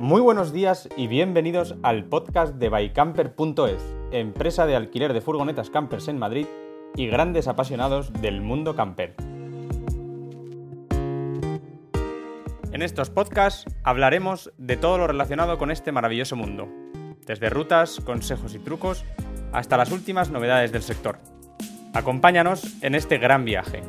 Muy buenos días y bienvenidos al podcast de bycamper.es, empresa de alquiler de furgonetas campers en Madrid y grandes apasionados del mundo camper. En estos podcasts hablaremos de todo lo relacionado con este maravilloso mundo, desde rutas, consejos y trucos hasta las últimas novedades del sector. Acompáñanos en este gran viaje.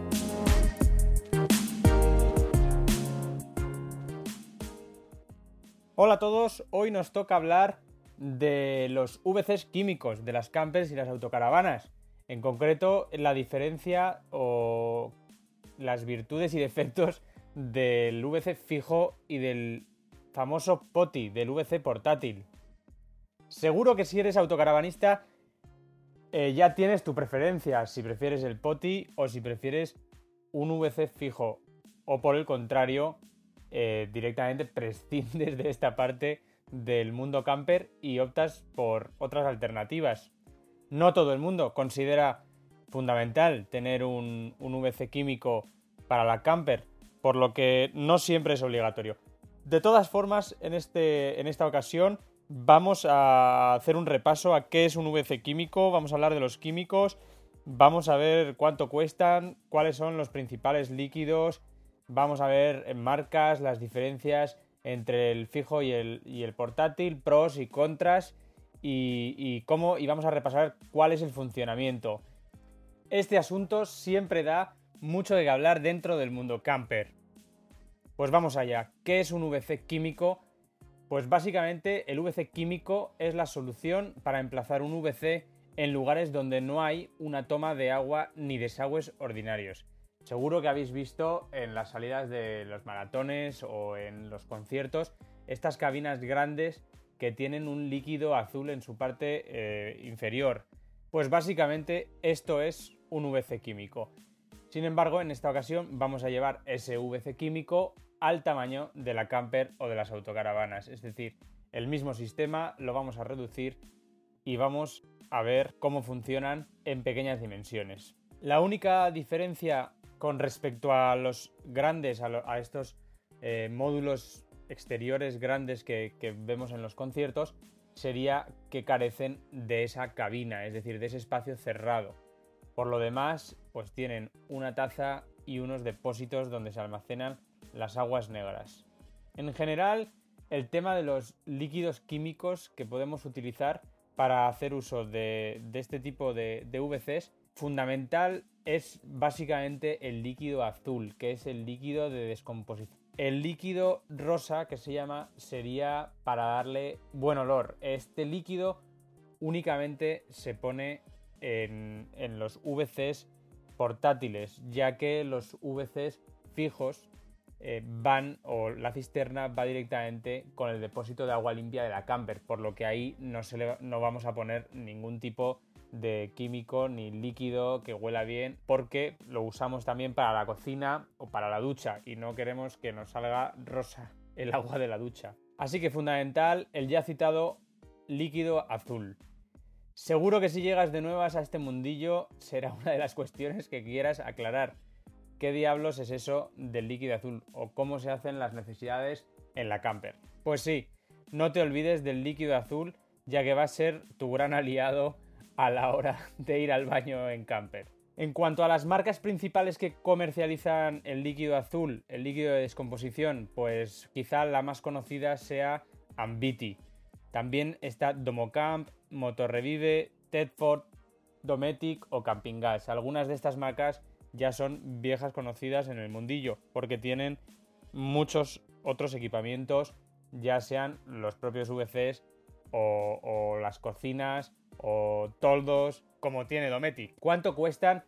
Hola a todos, hoy nos toca hablar de los VCs químicos de las campers y las autocaravanas. En concreto, la diferencia o las virtudes y defectos del VC fijo y del famoso POTI, del VC portátil. Seguro que si eres autocaravanista eh, ya tienes tu preferencia, si prefieres el POTI o si prefieres un VC fijo. O por el contrario, eh, directamente prescindes de esta parte del mundo camper y optas por otras alternativas. No todo el mundo considera fundamental tener un, un VC químico para la camper, por lo que no siempre es obligatorio. De todas formas, en, este, en esta ocasión vamos a hacer un repaso a qué es un VC químico, vamos a hablar de los químicos, vamos a ver cuánto cuestan, cuáles son los principales líquidos, Vamos a ver marcas, las diferencias entre el fijo y el, portátil, pros y contras y, cómo, y vamos a repasar cuál es el funcionamiento. Este asunto siempre da mucho de hablar dentro del mundo camper. Pues vamos allá. ¿Qué es un VC químico? Pues básicamente el VC químico es la solución para emplazar un VC en lugares donde no hay una toma de agua ni desagües ordinarios. Seguro que habéis visto en las salidas de los maratones o en los conciertos estas cabinas grandes que tienen un líquido azul en su parte eh, inferior. Pues básicamente esto es un VC químico. Sin embargo, en esta ocasión vamos a llevar ese VC químico al tamaño de la camper o de las autocaravanas. Es decir, el mismo sistema lo vamos a reducir y vamos a ver cómo funcionan en pequeñas dimensiones. La única diferencia con respecto a los grandes, a, estos eh, módulos exteriores grandes que, vemos en los conciertos, sería que carecen de esa cabina, es decir, de ese espacio cerrado. Por lo demás, pues tienen una taza y unos depósitos donde se almacenan las aguas negras. En general, el tema de los líquidos químicos que podemos utilizar para hacer uso de, este tipo de, de VCs fundamental es básicamente el líquido azul, que es el líquido de descomposición. El líquido rosa, que se llama, sería para darle buen olor. Este líquido únicamente se pone en, los VCs portátiles, ya que los VCs fijos eh, van o la cisterna va directamente con el depósito de agua limpia de la camper, por lo que ahí no, se no vamos a poner ningún tipo de químico ni líquido que huela bien porque lo usamos también para la cocina o para la ducha y no queremos que nos salga rosa el agua de la ducha. Así que fundamental el ya citado líquido azul. Seguro que si llegas de nuevas a este mundillo será una de las cuestiones que quieras aclarar. ¿Qué diablos es eso del líquido azul o cómo se hacen las necesidades en la camper? Pues sí, no te olvides del líquido azul ya que va a ser tu gran aliado a la hora de ir al baño en camper. En cuanto a las marcas principales que comercializan el líquido azul, el líquido de descomposición, pues quizá la más conocida sea Ambiti. También está Domocamp, Motorrevive, Tedford, Dometic o Camping Gas. Algunas de estas marcas ya son viejas conocidas en el mundillo porque tienen muchos otros equipamientos, ya sean los propios VCs o, las cocinas o toldos como tiene Dometic. ¿Cuánto cuestan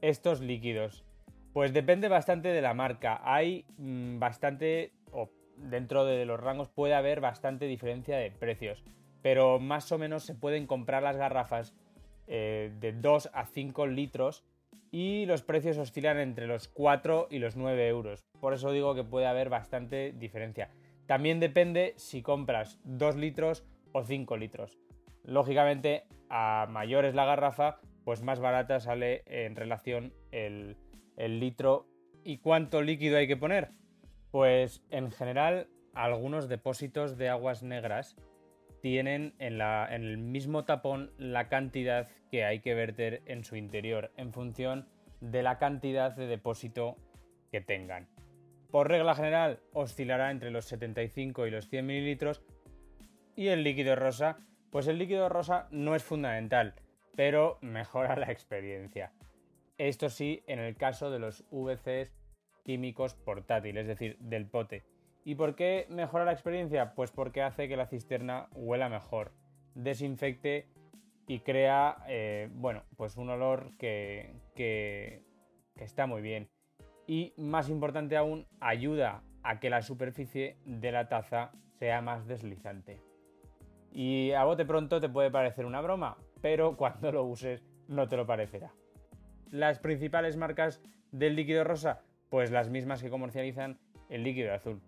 estos líquidos? Pues depende bastante de la marca. Hay mm, bastante, o dentro de los rangos puede haber bastante diferencia de precios. Pero más o menos se pueden comprar las garrafas eh, de 2 a 5 litros y los precios oscilan entre los 4 y los 9 euros. Por eso digo que puede haber bastante diferencia. También depende si compras 2 litros o 5 litros. Lógicamente, a mayor es la garrafa, pues más barata sale en relación el, litro. ¿Y cuánto líquido hay que poner? Pues en general algunos depósitos de aguas negras tienen en, en, el mismo tapón la cantidad que hay que verter en su interior en función de la cantidad de depósito que tengan. Por regla general oscilará entre los 75 y los 100 mililitros y el líquido rosa, pues el líquido rosa no es fundamental, pero mejora la experiencia. Esto sí, en el caso de los VCs químicos portátiles, es decir, del pote. ¿Y por qué mejora la experiencia? Pues porque hace que la cisterna huela mejor, desinfecte y crea, eh, bueno, pues un olor que, está muy bien. Y más importante aún, ayuda a que la superficie de la taza sea más deslizante. Y a bote pronto te puede parecer una broma, pero cuando lo uses no te lo parecerá. Las principales marcas del líquido rosa, pues las mismas que comercializan el líquido azul.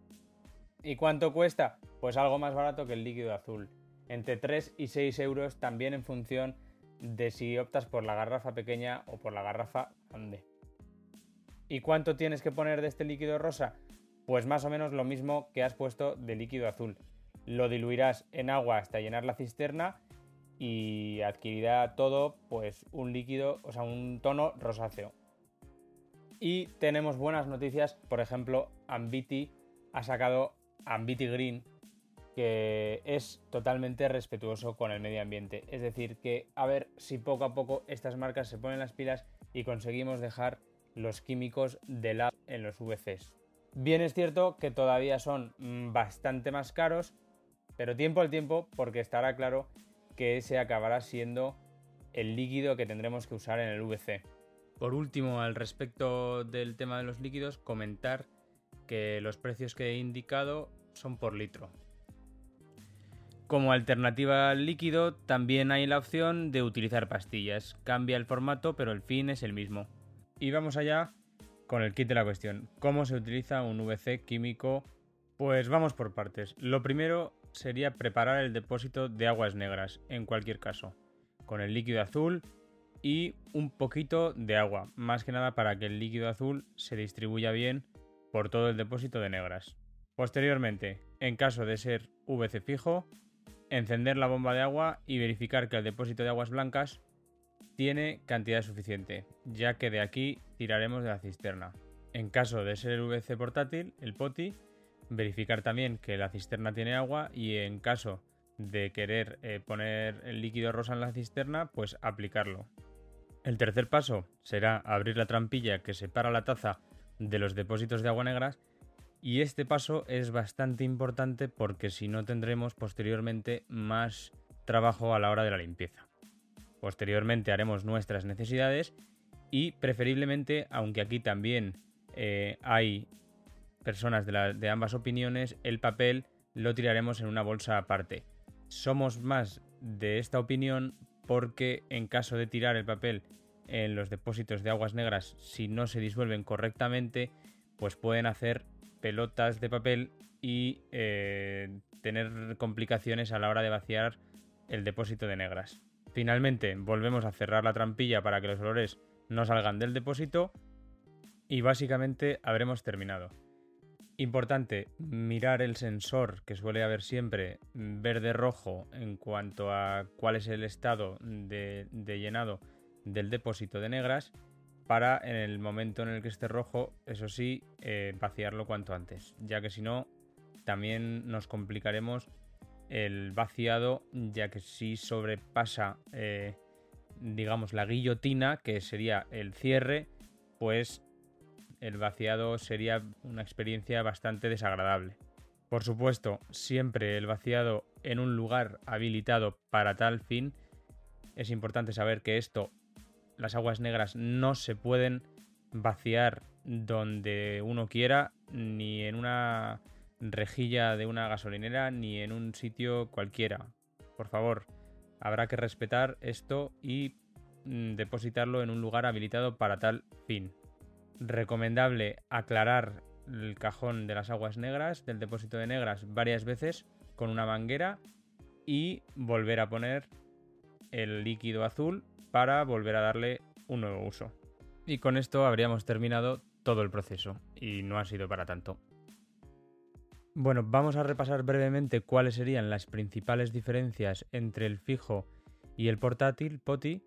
¿Y cuánto cuesta? Pues algo más barato que el líquido azul. Entre 3 y 6 euros también en función de si optas por la garrafa pequeña o por la garrafa grande. ¿Y cuánto tienes que poner de este líquido rosa? Pues más o menos lo mismo que has puesto de líquido azul. Lo diluirás en agua hasta llenar la cisterna y adquirirá todo pues un líquido, o sea, un tono rosáceo. Y tenemos buenas noticias, por ejemplo, Ambiti ha sacado Ambiti Green, que es totalmente respetuoso con el medio ambiente. Es decir, que a ver si poco a poco estas marcas se ponen las pilas y conseguimos dejar los químicos de lado en los VCs. Bien es cierto que todavía son mm, bastante más caros, pero tiempo al tiempo porque estará claro que ese acabará siendo el líquido que tendremos que usar en el VC. Por último, al respecto del tema de los líquidos, comentar que los precios que he indicado son por litro. Como alternativa al líquido, también hay la opción de utilizar pastillas. Cambia el formato, pero el fin es el mismo. Y vamos allá con el kit de la cuestión. ¿Cómo se utiliza un VC químico? Pues vamos por partes. Lo primero sería preparar el depósito de aguas negras, en cualquier caso, con el líquido azul y un poquito de agua, más que nada para que el líquido azul se distribuya bien por todo el depósito de negras. Posteriormente, en caso de ser VC fijo, encender la bomba de agua y verificar que el depósito de aguas blancas tiene cantidad suficiente, ya que de aquí tiraremos de la cisterna. En caso de ser VC portátil, el POTI, verificar también que la cisterna tiene agua y en caso de querer eh, poner el líquido rosa en la cisterna, pues aplicarlo. El tercer paso será abrir la trampilla que separa la taza de los depósitos de agua negras y este paso es bastante importante porque si no tendremos posteriormente más trabajo a la hora de la limpieza. Posteriormente haremos nuestras necesidades y preferiblemente, aunque aquí también eh, hay personas de, ambas opiniones, el papel lo tiraremos en una bolsa aparte. Somos más de esta opinión porque en caso de tirar el papel en los depósitos de aguas negras, si no se disuelven correctamente, pues pueden hacer pelotas de papel y eh, tener complicaciones a la hora de vaciar el depósito de negras. Finalmente, volvemos a cerrar la trampilla para que los olores no salgan del depósito y básicamente habremos terminado. Importante, mirar el sensor que suele haber siempre verde-rojo en cuanto a cuál es el estado de, llenado del depósito de negras para en el momento en el que esté rojo, eso sí, eh, vaciarlo cuanto antes, ya que si no, también nos complicaremos el vaciado, ya que si sobrepasa, eh, digamos, la guillotina, que sería el cierre, pues el vaciado sería una experiencia bastante desagradable. Por supuesto, siempre el vaciado en un lugar habilitado para tal fin. Es importante saber que esto, las aguas negras no se pueden vaciar donde uno quiera, ni en una rejilla de una gasolinera, ni en un sitio cualquiera. Por favor, habrá que respetar esto y mm, depositarlo en un lugar habilitado para tal fin recomendable aclarar el cajón de las aguas negras, del depósito de negras, varias veces con una manguera y volver a poner el líquido azul para volver a darle un nuevo uso. Y con esto habríamos terminado todo el proceso y no ha sido para tanto. Bueno, vamos a repasar brevemente cuáles serían las principales diferencias entre el fijo y el portátil POTI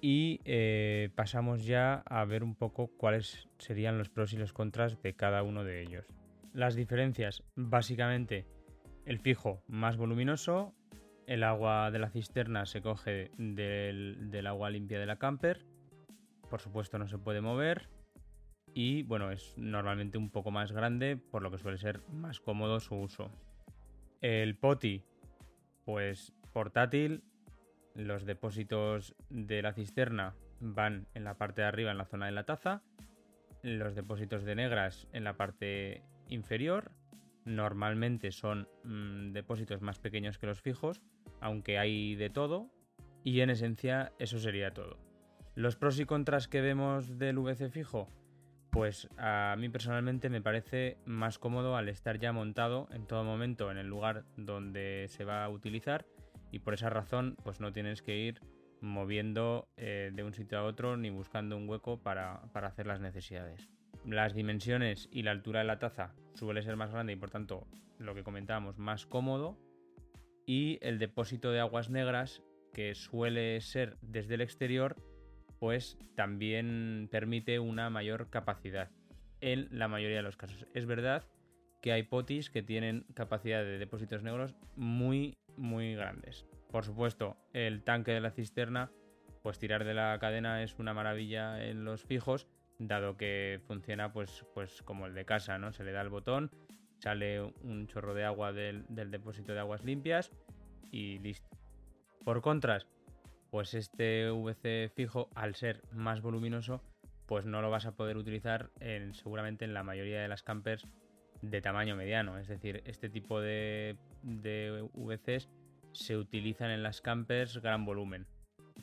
y eh, pasamos ya a ver un poco cuáles serían los pros y los contras de cada uno de ellos. Las diferencias, básicamente, el fijo más voluminoso, el agua de la cisterna se coge del, del agua limpia de la camper, por supuesto no se puede mover, y bueno, es normalmente un poco más grande, por lo que suele ser más cómodo su uso. El poti, pues portátil, los depósitos de la cisterna van en la parte de arriba, en la zona de la taza, los depósitos de negras en la parte inferior, normalmente son mm, depósitos más pequeños que los fijos, aunque hay de todo, y en esencia eso sería todo. Los pros y contras que vemos del VC fijo, pues a mí personalmente me parece más cómodo al estar ya montado en todo momento en el lugar donde se va a utilizar y por esa razón pues no tienes que ir moviendo eh, de un sitio a otro ni buscando un hueco para, para hacer las necesidades. Las dimensiones y la altura de la taza suele ser más grande y por tanto lo que comentábamos más cómodo y el depósito de aguas negras que suele ser desde el exterior pues también permite una mayor capacidad en la mayoría de los casos. Es verdad que hay potis que tienen capacidad de depósitos negros muy muy grandes. Por supuesto, el tanque de la cisterna, pues tirar de la cadena es una maravilla en los fijos, dado que funciona pues, pues como el de casa, ¿no? Se le da el botón, sale un chorro de agua del, del depósito de aguas limpias y listo. Por contras, pues este VC fijo, al ser más voluminoso, pues no lo vas a poder utilizar en, seguramente en la mayoría de las campers de tamaño mediano. Es decir, este tipo de, de VCs se utilizan en las campers gran volumen.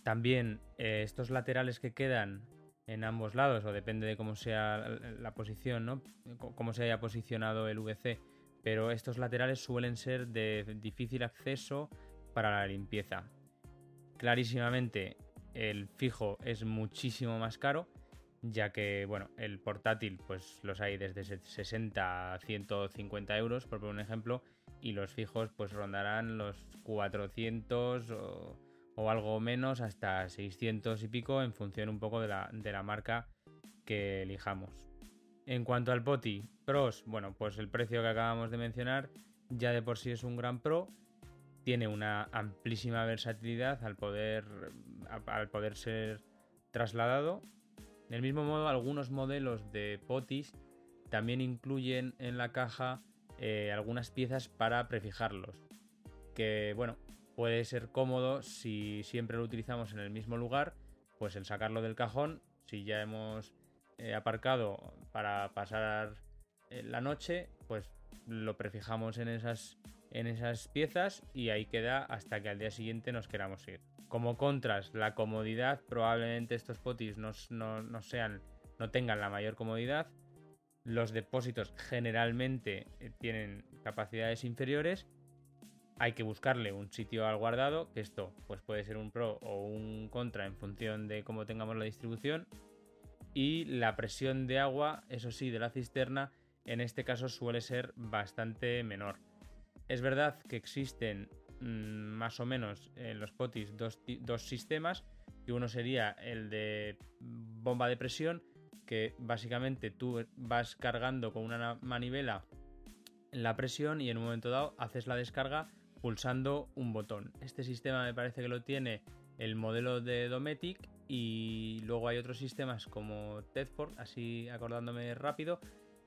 También eh, estos laterales que quedan en ambos lados, o depende de cómo sea la posición, ¿no? cómo se haya posicionado el VC, pero estos laterales suelen ser de difícil acceso para la limpieza clarísimamente el fijo es muchísimo más caro, ya que, bueno, el portátil, pues los hay desde 60 a 150 euros, por poner un ejemplo, y los fijos, pues rondarán los 400 o, algo menos hasta 600 y pico, en función un poco de la, de la marca que elijamos. En cuanto al poti, pros, bueno, pues el precio que acabamos de mencionar ya de por sí es un gran pro tiene una amplísima versatilidad al poder, al poder ser trasladado. Del mismo modo, algunos modelos de potis también incluyen en la caja eh, algunas piezas para prefijarlos. Que bueno, puede ser cómodo si siempre lo utilizamos en el mismo lugar, pues el sacarlo del cajón, si ya hemos eh, aparcado para pasar eh, la noche, pues lo prefijamos en esas en esas piezas y ahí queda hasta que al día siguiente nos queramos ir. Como contras, la comodidad, probablemente estos potis no, sean, no tengan la mayor comodidad. Los depósitos generalmente eh, tienen capacidades inferiores. Hay que buscarle un sitio al guardado, que esto pues puede ser un pro o un contra en función de cómo tengamos la distribución. Y la presión de agua, eso sí, de la cisterna, en este caso suele ser bastante menor. Es verdad que existen más o menos en los potis dos, sistemas, que uno sería el de bomba de presión, que básicamente tú vas cargando con una manivela la presión y en un momento dado haces la descarga pulsando un botón. Este sistema me parece que lo tiene el modelo de Dometic y luego hay otros sistemas como Tedford, así acordándome rápido,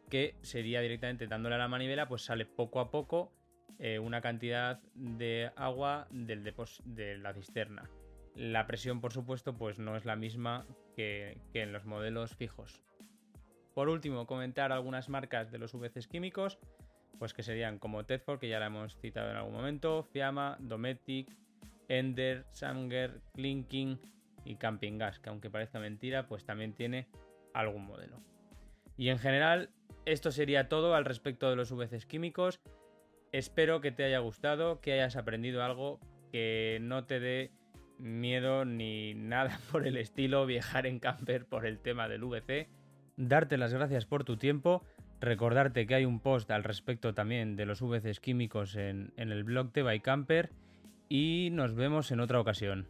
que sería directamente dándole a la manivela, pues sale poco a poco eh, una cantidad de agua del de la cisterna. La presión, por supuesto, pues no es la misma que, en los modelos fijos. Por último, comentar algunas marcas de los VCs químicos, pues que serían como Tedford, que ya la hemos citado en algún momento, Fiamma, Dometic, Ender, Sanger, Clinking y Camping Gas, que aunque parezca mentira, pues también tiene algún modelo. Y en general, esto sería todo al respecto de los VCs químicos. Espero que te haya gustado, que hayas aprendido algo, que no te dé miedo ni nada por el estilo viajar en camper por el tema del VC. Darte las gracias por tu tiempo. Recordarte que hay un post al respecto también de los VCs químicos en, el blog de Bycamper y nos vemos en otra ocasión.